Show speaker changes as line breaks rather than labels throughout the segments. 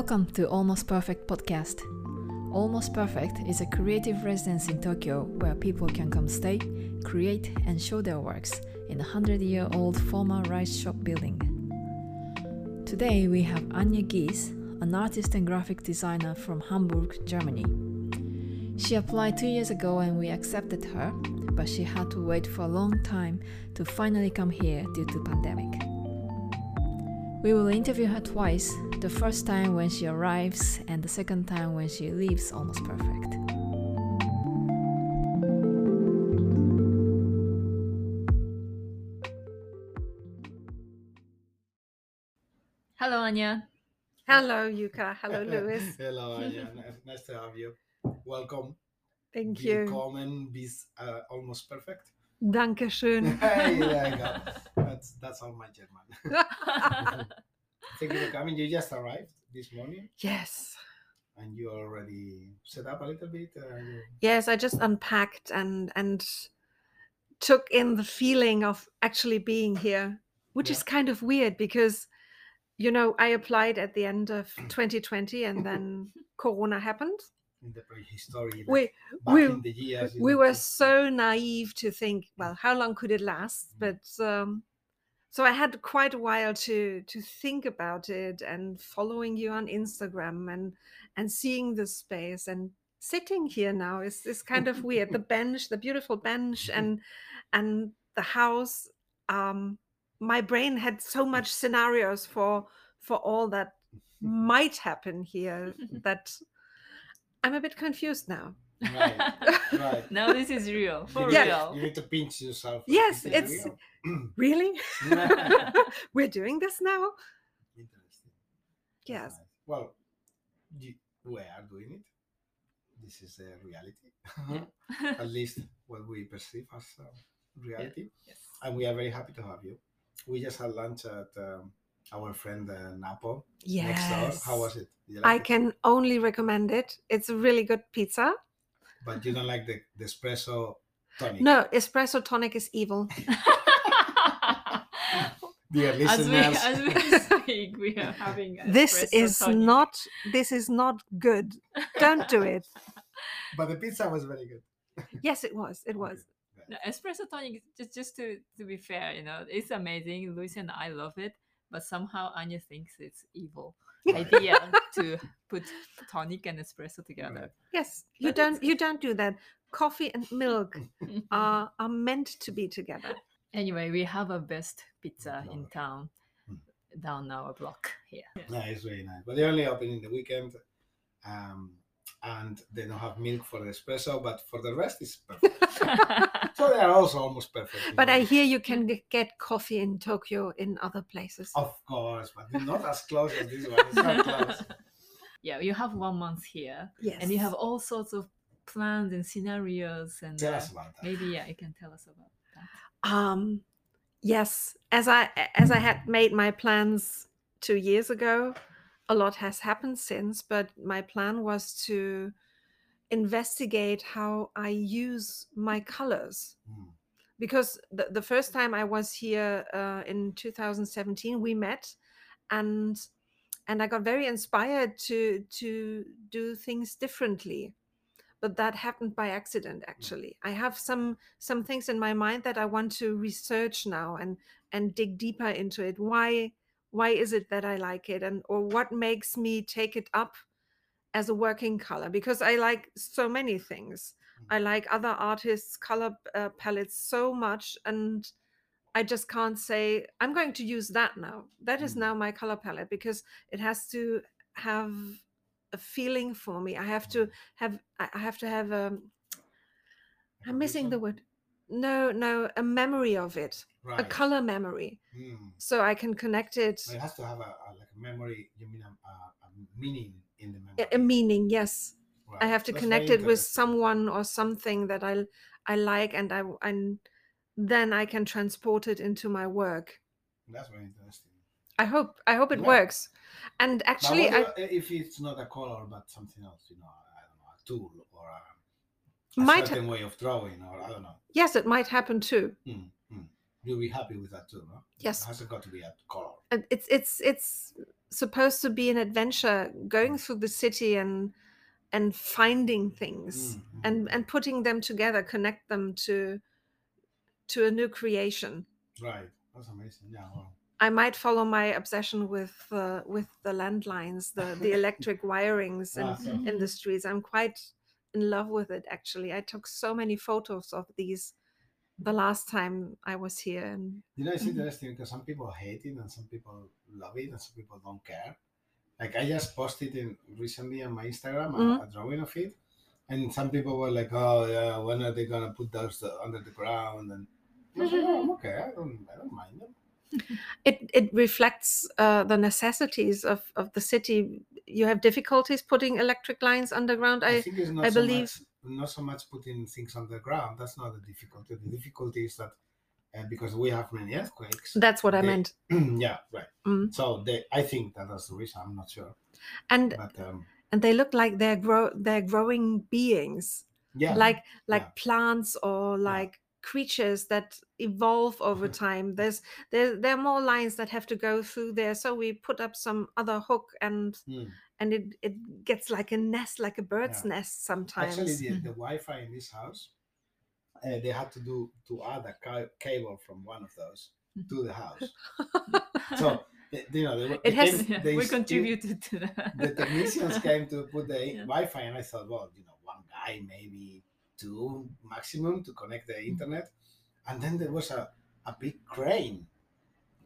Welcome to Almost Perfect podcast. Almost Perfect is a creative residence in Tokyo where people can come stay, create, and show their works in a 100 year old former rice shop building. Today we have Anja Giese, an artist and graphic designer from Hamburg, Germany. She applied two years ago and we accepted her, but she had to wait for a long time to finally come here due to pandemic. We will interview her twice, the first time when she arrives and the second time when she leaves almost perfect. Hello Anja.
Hello, Yuka. Hello, Louis.
Hello, Anja. Nice- nice to have you. Welcome.
Thank you.
Willkommen bis uh, almost perfect.
Dankeschön.
hey, there you go. That's that's all my German. Thank you for coming. You just arrived this morning,
yes.
and you already set up a little bit. Uh, you-
Yes, I just unpacked and and took in the feeling of actually being here, which
Yeah.
is kind of weird because you know, I applied at the end of 2020 and then corona happened.
in the prehistory, like
We we-
years.
we
know,
were so naive to think, well, how long could it last?
Mm.
But um, so I had quite a while to to think about it and following you on Instagram and and seeing the space and sitting here now is is kind of weird. The bench, the beautiful bench, and and the house. Um, my brain had so much scenarios for for all that might happen here that I'm a bit confused now.
Right, right.
now this is real, for
Yeah.
real.
you need to pinch yourself.
Yes, it's-
real?
Really? We're doing this now?
Interesting.
Yes.
Well, you, we are doing it. This is a reality. At least what we perceive as uh, reality.
Yes.
And we are very happy to have you. We just had lunch at um, our friend uh, Napo next door.
Yes.
How was it? You
I
it?
can only recommend it. It's a really good pizza.
But you don't like the, the espresso tonic.
No, espresso tonic is evil.
Dear
as we
listeners,
as we speak, we are having
This is
tonic.
not this is not good. Don't do it.
but the pizza was very good.
Yes, it was. It was.
Okay,
No, espresso tonic. Just just to to be fair, you know, it's amazing. Lucy and I love it, but somehow Anja thinks it's evil
Right.
Idea to put tonic and espresso together.
Yes. You
But
don't you don't do that. Coffee and milk are are meant to be together.
anyway, we have a best pizza in town
Mm.
down our block here.
Yeah, it's very nice. But they only open in the weekend. Um, and they don't have milk for the espresso, but for the rest, it's perfect. So they are also almost perfect. you
But I hear you can get coffee in Tokyo in other places.
Of course, but not as close as this one. It's not close.
yeah, you have one month here,
Yes.
and you have all sorts of plans and scenarios, and
Tell
uh,
us about that.
maybe yeah, you can tell us about that.
Um, yes, as I as I had made my plans two years ago, a lot has happened since. But my plan was to investigate how I use my colors
Mm.
because the, the first time I was here uh, in 2017, we met, and and I got very inspired to to do things differently. But that happened by accident. Actually, I have some some things in my mind that I want to research now and and dig deeper into it. Why why is it that I like it, and or what makes me take it up as a working color? Because I like so many things. I like other artists' color uh, palettes so much, and I just can't say I'm going to use that now. That is
Mm.
now my color palette because it has to have a feeling for me. I have to have. I I have to have a. I'm missing the word. No, no, a memory of it, a color memory,
Mm.
so I can connect it.
But it has to have a, a like a memory. You mean a, a, a meaning in the memory?
A, meaning, yes. I have to
That's
connect it with someone or something that I I like, and I and then I can transport it into my work.
That's very interesting.
I hope I hope it
Yeah.
works. And actually, I
if it's not a color but something else, you know, I don't know, a tool or a, a
Might-
certain way of drawing, or I don't know,
yes, it might happen too.
mm, mm. you'll be happy with that too, no?
Yes.
it hasn't got to be a color.
And It's it's it's supposed to be an adventure going through the city and and finding things
Mm,
and and putting them together connect them to to a new creation
Right. That's amazing. Yeah. Well,
i might follow my obsession with uh, with the landlines the the electric wirings in,
ah, so-
in the streets i'm quite in love with it actually i took so many photos of these the last time i was here and
You know, it's interesting because some people hate it and some people love it and some people don't care. Like I just posted in recently on my Instagram a-
Mhm.
a, drawing of it, and some people were like, "Oh yeah, when are they gonna put those uh, under the ground?" And I was like, "Oh, I'm okay. I don't, I don't mind them."
it it reflects uh, the necessities of of the city you have difficulties putting electric lines underground
I,
i
think it's not
I
so
believe-
much, not so much putting things underground. That's not the difficulty. The difficulty is that uh, because we have many earthquakes.
that's what i meant
yeah, right.
Mm.
So they, I think that that's the reason. I'm not sure,
and
but um,
and they look like they're grow they're growing beings
yeah,
like like
Yeah.
plants or like creatures that evolve over time there's there there are more lines that have to go through there so we put up some other hook and
Mm.
and it it gets like a nest like a bird's
Yeah.
nest sometimes
Actually, the, the Wi-Fi in this house, uh, they had to do to add a ca- cable from one of those to the house. so they- you know, they,
It has-
came- they
we contributed to that.
The technicians came to put the
Yeah.
Wi-Fi, and I thought, well, you know, one guy, maybe two maximum to connect the internet, and then there was a, a big crane,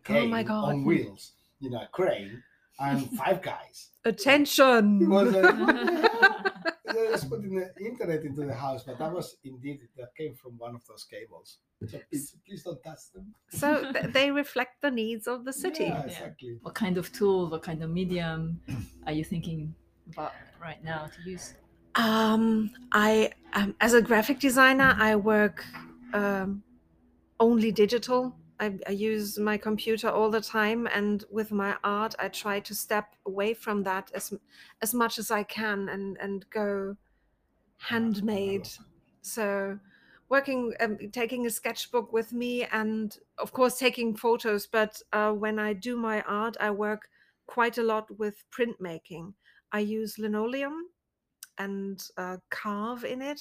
Oh my God.
on wheels, you know, a crane, and five guys.
attention
It was they just putting the internet into the house, but that was indeed that came from one of those cables. So please, please don't touch them.
so th- they reflect the needs of the city
Yeah, exactly.
what kind of tool, what kind of medium are you thinking about right now to use?
Um, I um, as a graphic designer, I work um, only digital. I, I use my computer all the time, and with my art, I try to step away from that as as much as I can and and go handmade. So, working, um, taking a sketchbook with me, and of course taking photos. But uh, when I do my art, I work quite a lot with printmaking. I use linoleum and uh, carve in it,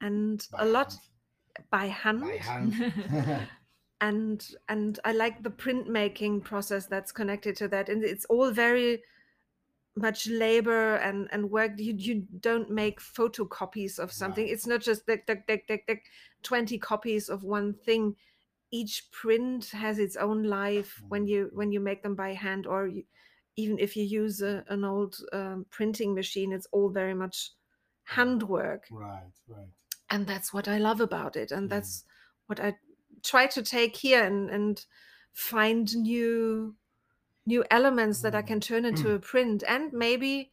and
By
a lot
hand.
by hand.
By hand.
and and I like the printmaking process that's connected to that, and it's all very much labor and and work. You you don't make photocopies of something.
Right.
It's not just like like like like like twenty copies of one thing. Each print has its own life when
Mhm.
you when you make them by hand, or you, even if you use a, an old um, printing machine. It's all very much handwork
right, right.
and that's what i love about it and
Mm.
that's what i try to take here and and find new new elements that i can turn into a print and maybe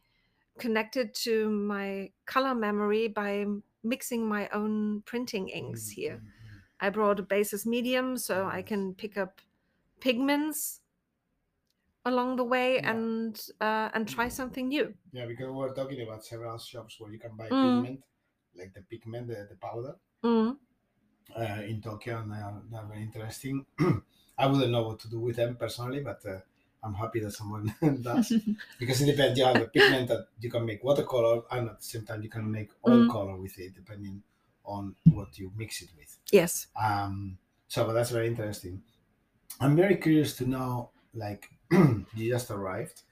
connect it to my color memory by mixing my own printing inks
Mm,
here
mm, mm.
i brought a basis medium so i can pick up pigments along the way
Yeah.
and uh, and try something new
Yeah, because we were talking about several shops where you can buy
Mm.
pigment, like the pigment, the, the powder,
Mm.
uh, in Tokyo, and they are, they are very interesting. I wouldn't know what to do with them personally, but uh, I'm happy that someone does. because it depends. You have a pigment that you can make watercolor, and at the same time you can make oil
Mm.
color with it, depending on what you mix it with.
yes
Um, so but that's very interesting. I'm very curious to know, like, you just arrived.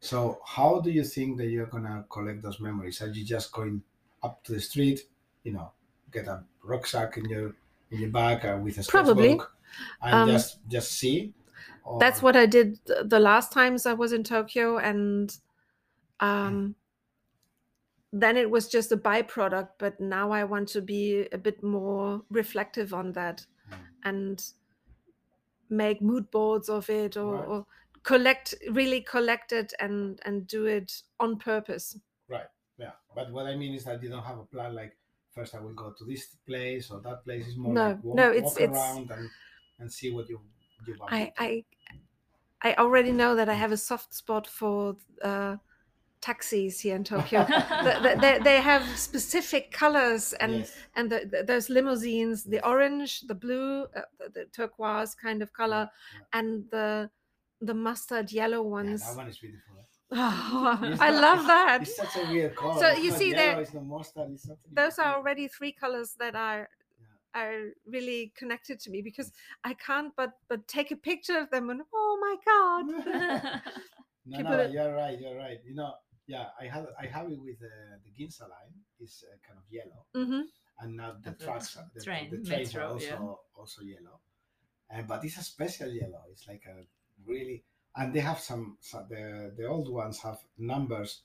So how do you think that you're gonna collect those memories? Are you just going up to the street, you know, get a rucksack in your in your bag uh, with a
Probably.
and
Um,
just just see? Or,
that's what I did the last times I was in Tokyo, and um, then it was just a byproduct. But now I want to be a bit more reflective on that
Mm.
and make mood boards of it, or,
Right.
or collect really collect it and and do it on purpose. Right.
Yeah, but what I mean is that you don't have a plan like first I will go to this place or that place. It's more
No,
like walk,
no, it's-
walk
it's-
around and and see what you you want.
I I I already know that I have a soft spot for uh, taxis here in Tokyo. The- the- they, they have specific colors and
yes.
and the, the, those limousines the orange the blue uh, the, the turquoise kind of color
yeah.
and the the mustard yellow
Yeah,
ones.
that one is beautiful. eh?
Oh,
It's
I
not-
love
it's-
that.
It's such a weird color.
So
It's
you
not
see
yellow,
there-
It's mustard. It's.
Those are already three colors that are are really connected to me because I can't but but take a picture of them and oh my god.
no,
people
no,
that-
you're right. You're right. You know, yeah, I have I have it with uh, the Ginza line. It's uh, kind of yellow,
hmm
and now the
And the
trucks,
tr-
the,
train,
the trains are also
yeah.
also yellow, and but it's a special yellow. It's like a really, and they have some, some the the old ones have numbers.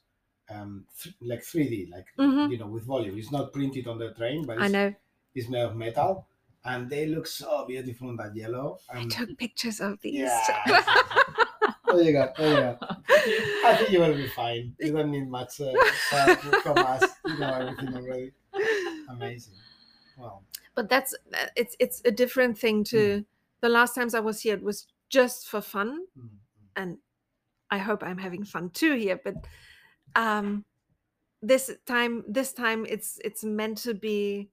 Um, th- like 3D, like
Mhm.
you know, with volume. It's not printed on the train, but
I know.
it's made of metal, and they look so beautiful in that yellow.
I took pictures of these.
yeah, there you go. There you go. I think you will be fine. You don't need much uh, help from us. You know everything already. Amazing. Wow.
but that's uh, it's it's a different thing to the last times I was here. It was just for fun,
Mm, mm.
and I hope I'm having fun too here. But um, this time, this time it's it's meant to be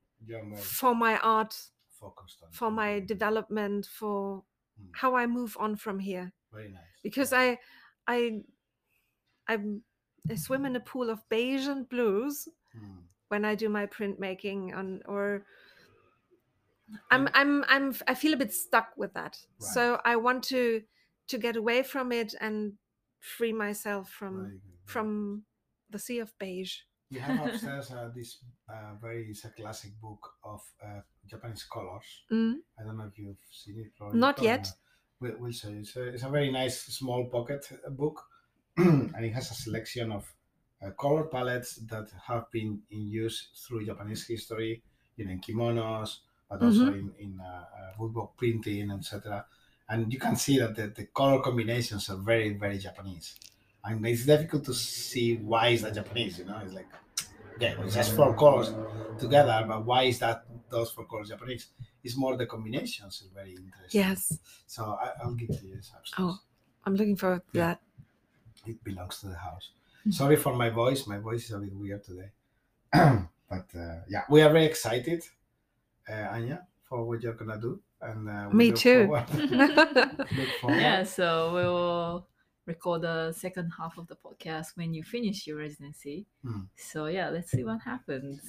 for my art,
focused on
for my development, for
Mm.
how I move on from here.
Very nice.
Because
Yeah.
I, I, I'm, I swim in a pool of beige and blues
Mm.
when I do my printmaking on or I'm I'm I'm I feel a bit stuck with that.
Right.
So I want to to get away from it and free myself from
very
from the sea of beige.
We have upstairs uh, this uh, very it's a classic book of uh, Japanese colors.
Mm.
I don't know if you've seen it.
Not
don't
yet.
Know. We'll, we'll show you. It's a, it's a very nice small pocket uh, book, and it has a selection of uh, color palettes that have been in use through Japanese history, you know, in kimonos, but also in, in uh, uh, woodwork printing, etc. And you can see that the, the color combinations are very, very Japanese. And it's difficult to see why is that Japanese, you know? It's like, okay, well, it's just four colors together, but why is that those four colors Japanese? It's more the combinations is very interesting.
Yes.
So I, I'll give to you this upstairs.
Oh. I'm looking forward to
Yeah.
that.
It belongs to the house.
Hmm.
Sorry for my voice. My voice is a bit weird today. but uh, yeah, we are very excited, uh, Anja, for what you're gonna do. And uh, we
Me
look
too.
Forward, look forward.
yeah, so we will record the second half of the podcast when you finish your residency.
Hmm.
So yeah, let's see what happens.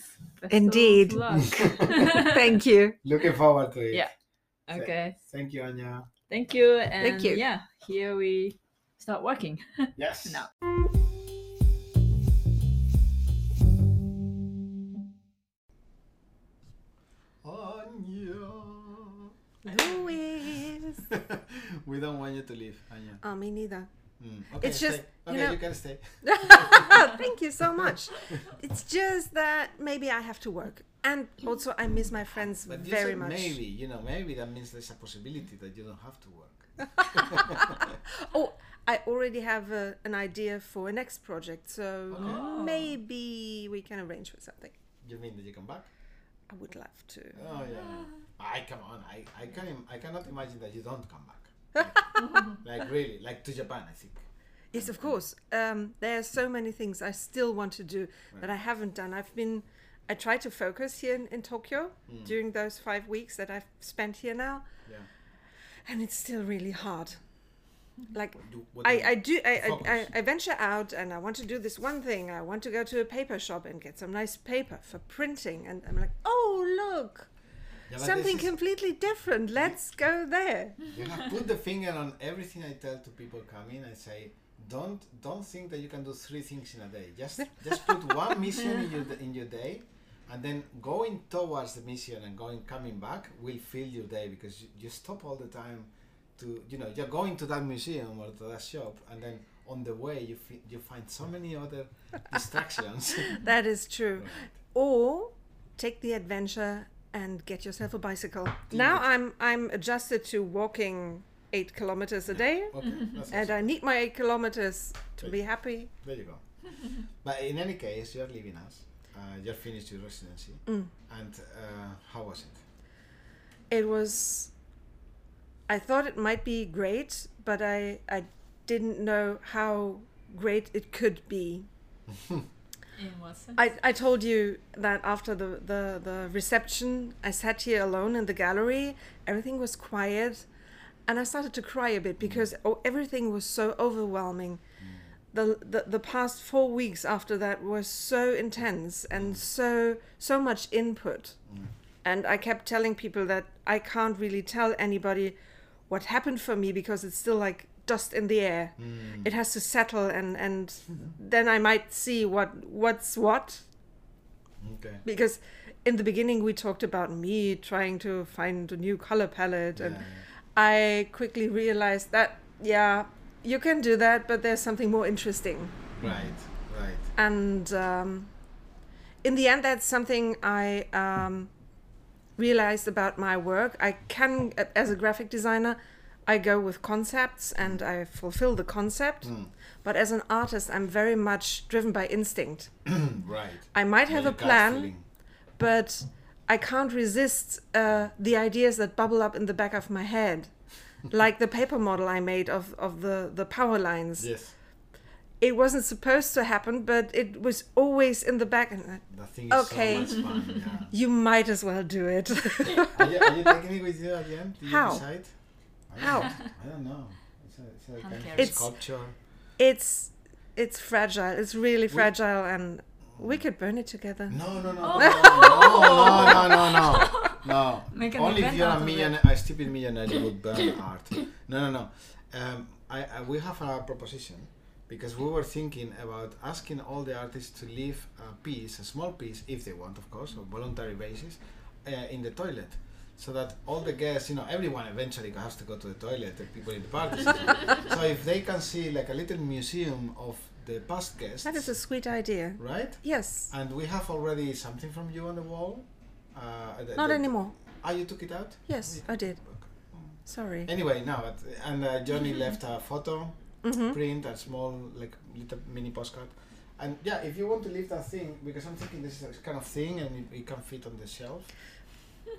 Best of
Indeed.
luck.
Thank you.
Looking forward to it.
Yeah. okay.
Thank you, Anja.
Thank you. And Thank
you.
yeah, here we start working
Yes.
now.
Anja.
Louis.
we don't want you to leave, Anja.
Oh, me neither.
Mm. Okay,
It's just,
stay.
you know-
you can stay.
Thank you so much. It's just that maybe I have to work. And also, I miss my friends
But you
very
said
much.
maybe, you know, maybe that means there's a possibility that you don't have to work.
Oh, I already have a, an idea for a next project, so
Oh.
maybe we can arrange for something.
You mean that you come back?
I would love to.
Oh yeah. I come on. I I can im- I cannot imagine that you don't come back. Like, really, like to Japan, I think.
Yes, of course. Um, there are so many things I still want to do that I haven't done. I've been, I try to focus here in, in Tokyo during those five weeks that I've spent here now,
Yeah.
and it's still really hard. Like
do,
I, I do I, I, I venture out and I want to do this one thing. I want to go to a paper shop and get some nice paper for printing, and I'm like, oh look,
Yeah,
something completely different. Let's go there.
You have put the finger on everything I tell to people coming. I say, don't don't think that you can do three things in a day. Just just put one mission in your in your day, and then going towards the mission and going coming back will fill your day because you, you stop all the time to you know you're going to that museum or to that shop, and then on the way you fi- you find so many other distractions.
That is true.
Right.
Or take the adventure and get yourself a bicycle. Now I'm I'm adjusted to walking eight kilometers a day,
Okay, that's
and I need my eight kilometers to be happy.
There you go. but in any case, you're leaving us. Uh, you're finished your residency.
Mm.
And uh, how was it?
It was. I thought it might be great, but I I didn't know how great it could be.
In what sense?
I, I told you that after the, the, the reception, I sat here alone in the gallery. Everything was quiet. and I started to cry a bit mm. because oh, everything was so overwhelming. Mm. The, the the past four weeks after that were so intense and mm. so so much input, and I kept telling people that I can't really tell anybody what happened for me because it's still like dust in the air. It has to settle and and then I might see what what's what
Okay.
because in the beginning we talked about me trying to find a new color palette and
Yeah,
I quickly realized that yeah you can do that but there's something more interesting.
Right. Right.
and um, in the end that's something I um, realized about my work I can as a graphic designer I go with concepts and I fulfill the concept
Mm.
but as an artist I'm very much driven by instinct
right.
I might have
Yeah,
a plan but I can't resist uh, the ideas that bubble up in the back of my head, like the paper model I made of, of the, the power lines.
Yes.
It wasn't supposed to happen, but it was always in the back. And I-
is
Okay.
so much fun. Yeah.
you might as well do it.
are, you, are you taking it with you at the end?
How?
decide? I
How?
I don't know. It's a, it's a kind of
It's-
sculpture.
it's it's fragile. It's really fragile, and we could burn it together.
No, no, no,
Oh.
no, no, no, no, no, no.
Make
Only if you're a millionaire, a stupid millionaire, you would burn art. No, no, no. Um, I, I, we have a proposition because we were thinking about asking all the artists to leave a piece, a small piece, if they want, of course, on voluntary basis, uh, in the toilet. So that all the guests, you know, everyone eventually has to go to the toilet, the people in the parties. so if they can see like a little museum of the past guests,
That is a sweet idea.
right?
Yes.
And we have already something from you on the wall. Uh, the-
Not
the-
anymore.
Ah, you took it out?
Yes, I did.
Okay.
Sorry.
Anyway, now and uh, Johnny left a photo
hmm
print, a small like little mini postcard. And yeah, if you want to leave that thing, because I'm thinking this is a kind of thing and it, it can fit on the shelf,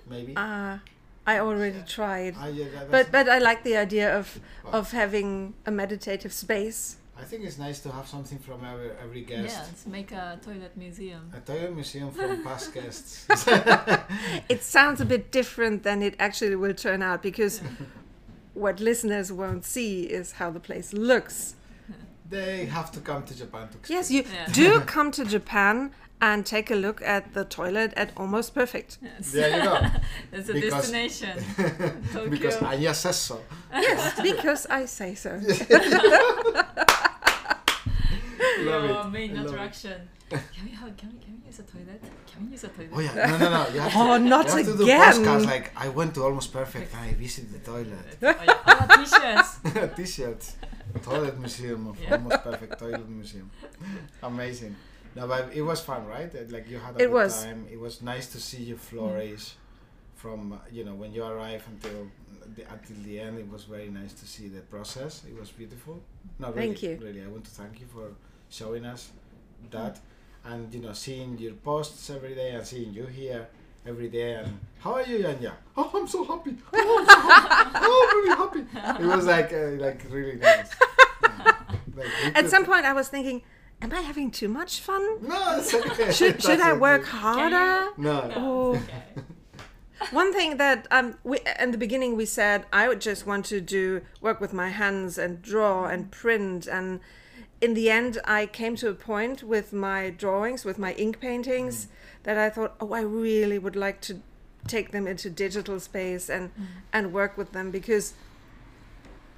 maybe.
Uh, I already tried.
Ah, yeah,
But but I like the idea of
Wow.
of having a meditative space.
I think it's nice to have something from every, every
Yeah,
guest.
let's make a toilet museum.
A toilet museum from past guests.
It sounds a bit different than it actually will turn out because what listeners won't see is how the place looks.
they have to come to Japan to
Yes, you
Yeah.
do come to Japan and take a look at the toilet at Almost Perfect.
Yes.
There you go.
It's a
Because-
destination. Tokyo.
because Anja says so.
Yes, because I say so.
Love
Your
it.
main
I love it.
attraction. Can we, have, can, we, can we use a toilet? Can we use a toilet?
Oh yeah, no, no, no. You have to,
Oh, not
you have to do
again.
like I went to Almost Perfect and I visited the toilet.
Oh, yeah. oh t-shirts.
T-shirts, toilet museum of
Yeah.
Almost Perfect Toilet Museum. Amazing. No, but it was fun, right? Uh, Like you had a
It
good
was.
time. It was nice to see you flourish from uh, you know when you arrive until the, until the end. It was very nice to see the process. It was beautiful. No, really,
Thank you.
Really, I want to thank you for showing us that, and you know, seeing your posts every day and seeing you here every day. And how are you, Yanya? Oh, I'm so happy. Oh, I'm, so happy. oh, I'm really happy. It was like uh, like really nice. Yeah. Like,
At some point, I was thinking, am I having too much fun?
no, it's okay.
Should, should
That's
I
okay.
work harder?
No,
No,
Oh.
it's okay.
One thing that um, we in the beginning we said I would just want to do work with my hands and draw and print and in the end I came to a point with my drawings with my ink paintings that I thought oh I really would like to take them into digital space and and work with them because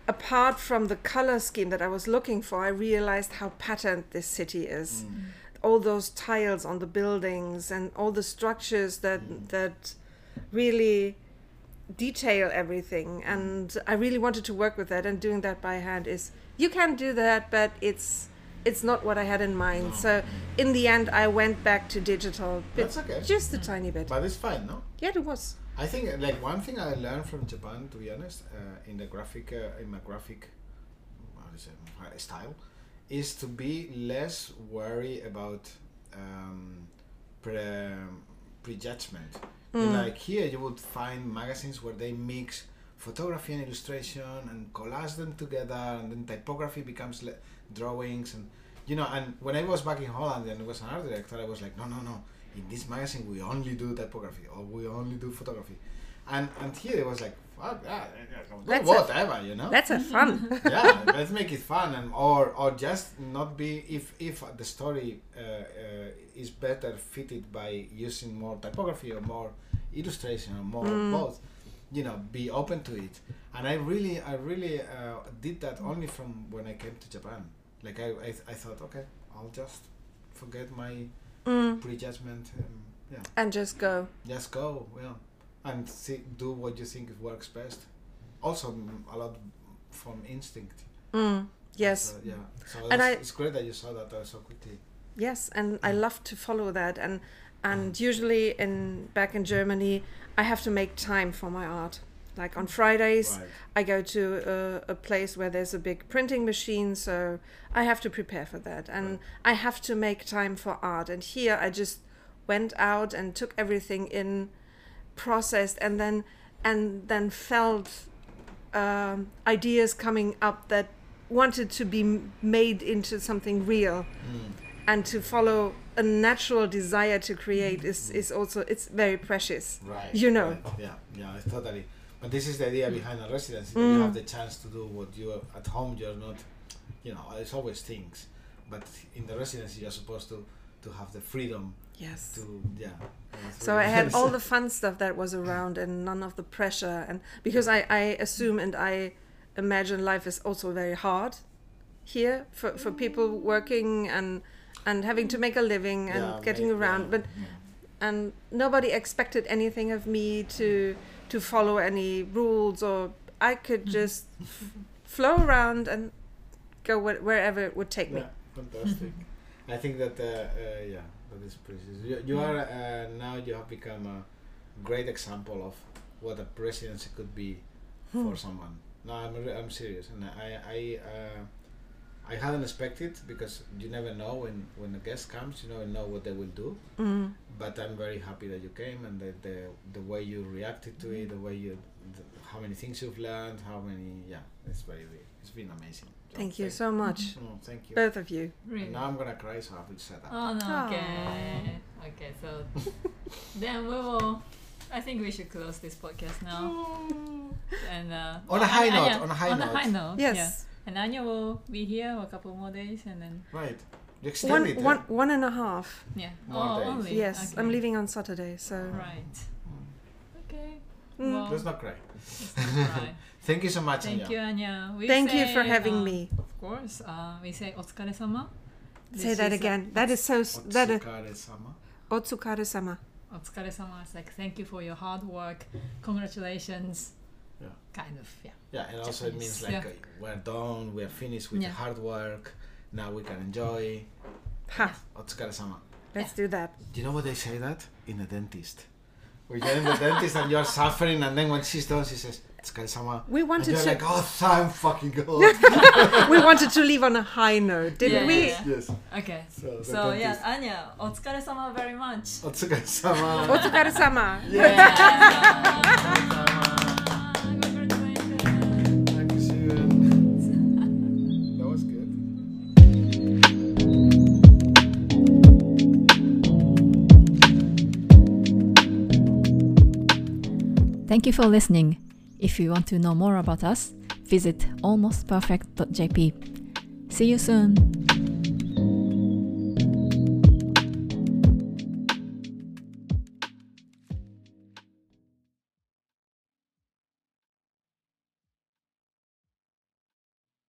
apart from the color scheme that I was looking for I realized how patterned this city is.
Mm.
all those tiles on the buildings and all the structures that that really detail everything. And i really wanted to work with that and doing that by hand is you can do that but it's it's not what i had in mind. So in the end i went back to digital but
That's okay.
just a tiny bit.
But it's fine, no?
yeah it was
I think like one thing I learned from Japan, to be honest, uh, in the graphic, uh, in my graphic, it, style, is to be less worry about um, pre prejudgment. Know, Like here, you would find magazines where they mix photography and illustration and collage them together, and then typography becomes drawings and you know. And when I was back in Holland and I was an art director, I was like, no, no, no. In this magazine, we only do typography or we only do photography. and and here it was like fuck that,
have-
whatever, you know.
Let's have fun.
yeah, let's make it fun and or or just not be if if the story uh, uh, is better fitted by using more typography or more illustration or more
Mm.
both. You know, be open to it. And I really, I really uh, did that only from when I came to Japan. Like I, I, I thought, okay, I'll just forget my
Mm.
prejudgment. And, yeah,
And just go.
just go. Yeah, and see, do what you think works best. Also, mm, a lot from instinct.
Mm. Yes.
So, yeah. So
And I-
it's great that you saw that uh, so quickly.
Yes, and I
Mm.
love to follow that, and and usually in back in Germany, I have to make time for my art. Like on Fridays,
Right.
I go to a, a place where there's a big printing machine, so I have to prepare for that, and
Right.
I have to make time for art. And here, I just went out and took everything in, processed, and then and then felt um, ideas coming up that wanted to be made into something real
Mm.
and to follow a natural desire to create is, is also it's very precious
Right.
You know.
right. Yeah. Yeah. It's totally. But this is the idea behind a residency.
Mm.
you have the chance to do what you at home. You're not. You know, there's always things, but in the residency you're supposed to to have the freedom
yes
to yeah.
so i had all the fun stuff that was around and none of the pressure and because i, I assume and i imagine life is also very hard here for, for people working and and having to make a living and
Yeah,
getting
make-
around
yeah,
but and nobody expected anything of me to to follow any rules or I could just flow around and go wh- wherever it would take me.
Fantastic. I think that uh, uh, yeah, that is precious. You, you are uh, now you have become a great example of what a presidency could be for someone. No, I'm re- I'm serious, and I I uh, I hadn't expected because you never know when when a guest comes, you never know what they will do.
Mm.
But I'm very happy that you came and the the, the way you reacted to it, the way you, the, how many things you've learned, how many yeah, it's very it's been amazing. So
Thank you so much,
Oh, thank you.
both of you.
Really?
Now I'm gonna cry, so I will shut up.
Oh no.
Aw.
Okay. Okay. So then we will. I think we should close this podcast now. And uh,
On a high
Anja-
note,
Anja-
on a high
on
note.
a high note.
Yes,
Yeah. And Anja will be here for a couple more days, and then
Right. You
one,
it.
one,
eh?
one and a half.
yeah.
More
oh,
days.
only.
Yes,
Okay.
I'm leaving on Saturday, so
Right. Okay.
Mm.
Well,
Let's not cry.
let's not cry.
Thank you so much,
Thank
Anja.
you, Anya. We
thank you for
say,
having
uh,
me.
Of course. Uh, we say otsukare-sama.
Say
This
that
is a-
again. That is so. s- That is
Otsukare-sama.
otsukare-sama.
Otsukare-sama is like thank you for your hard work. Congratulations.
Yeah.
Kind of, yeah.
Yeah, and also it means
Japanese,
like uh, we're done, we're finished with
Yeah.
the hard work. Now we can enjoy.
Ha.
Otsukare-sama.
Let's do that.
Do you know what they say that in a dentist? When you're in the dentist and you're suffering, and then when she's done, she says, "Otsukare-sama."
We
And
wanted
you're
to.
like, "Oh, thank fucking God."
we wanted to leave on a high note, didn't
Yeah,
we?
yeah,
yes.
Okay.
So,
So yeah. Anja, otsukare-sama very much.
Otsukare-sama.
Otsukare-sama.
Yeah. Thank you for listening. If you want to know more about us, visit almostperfect.jp. See you soon.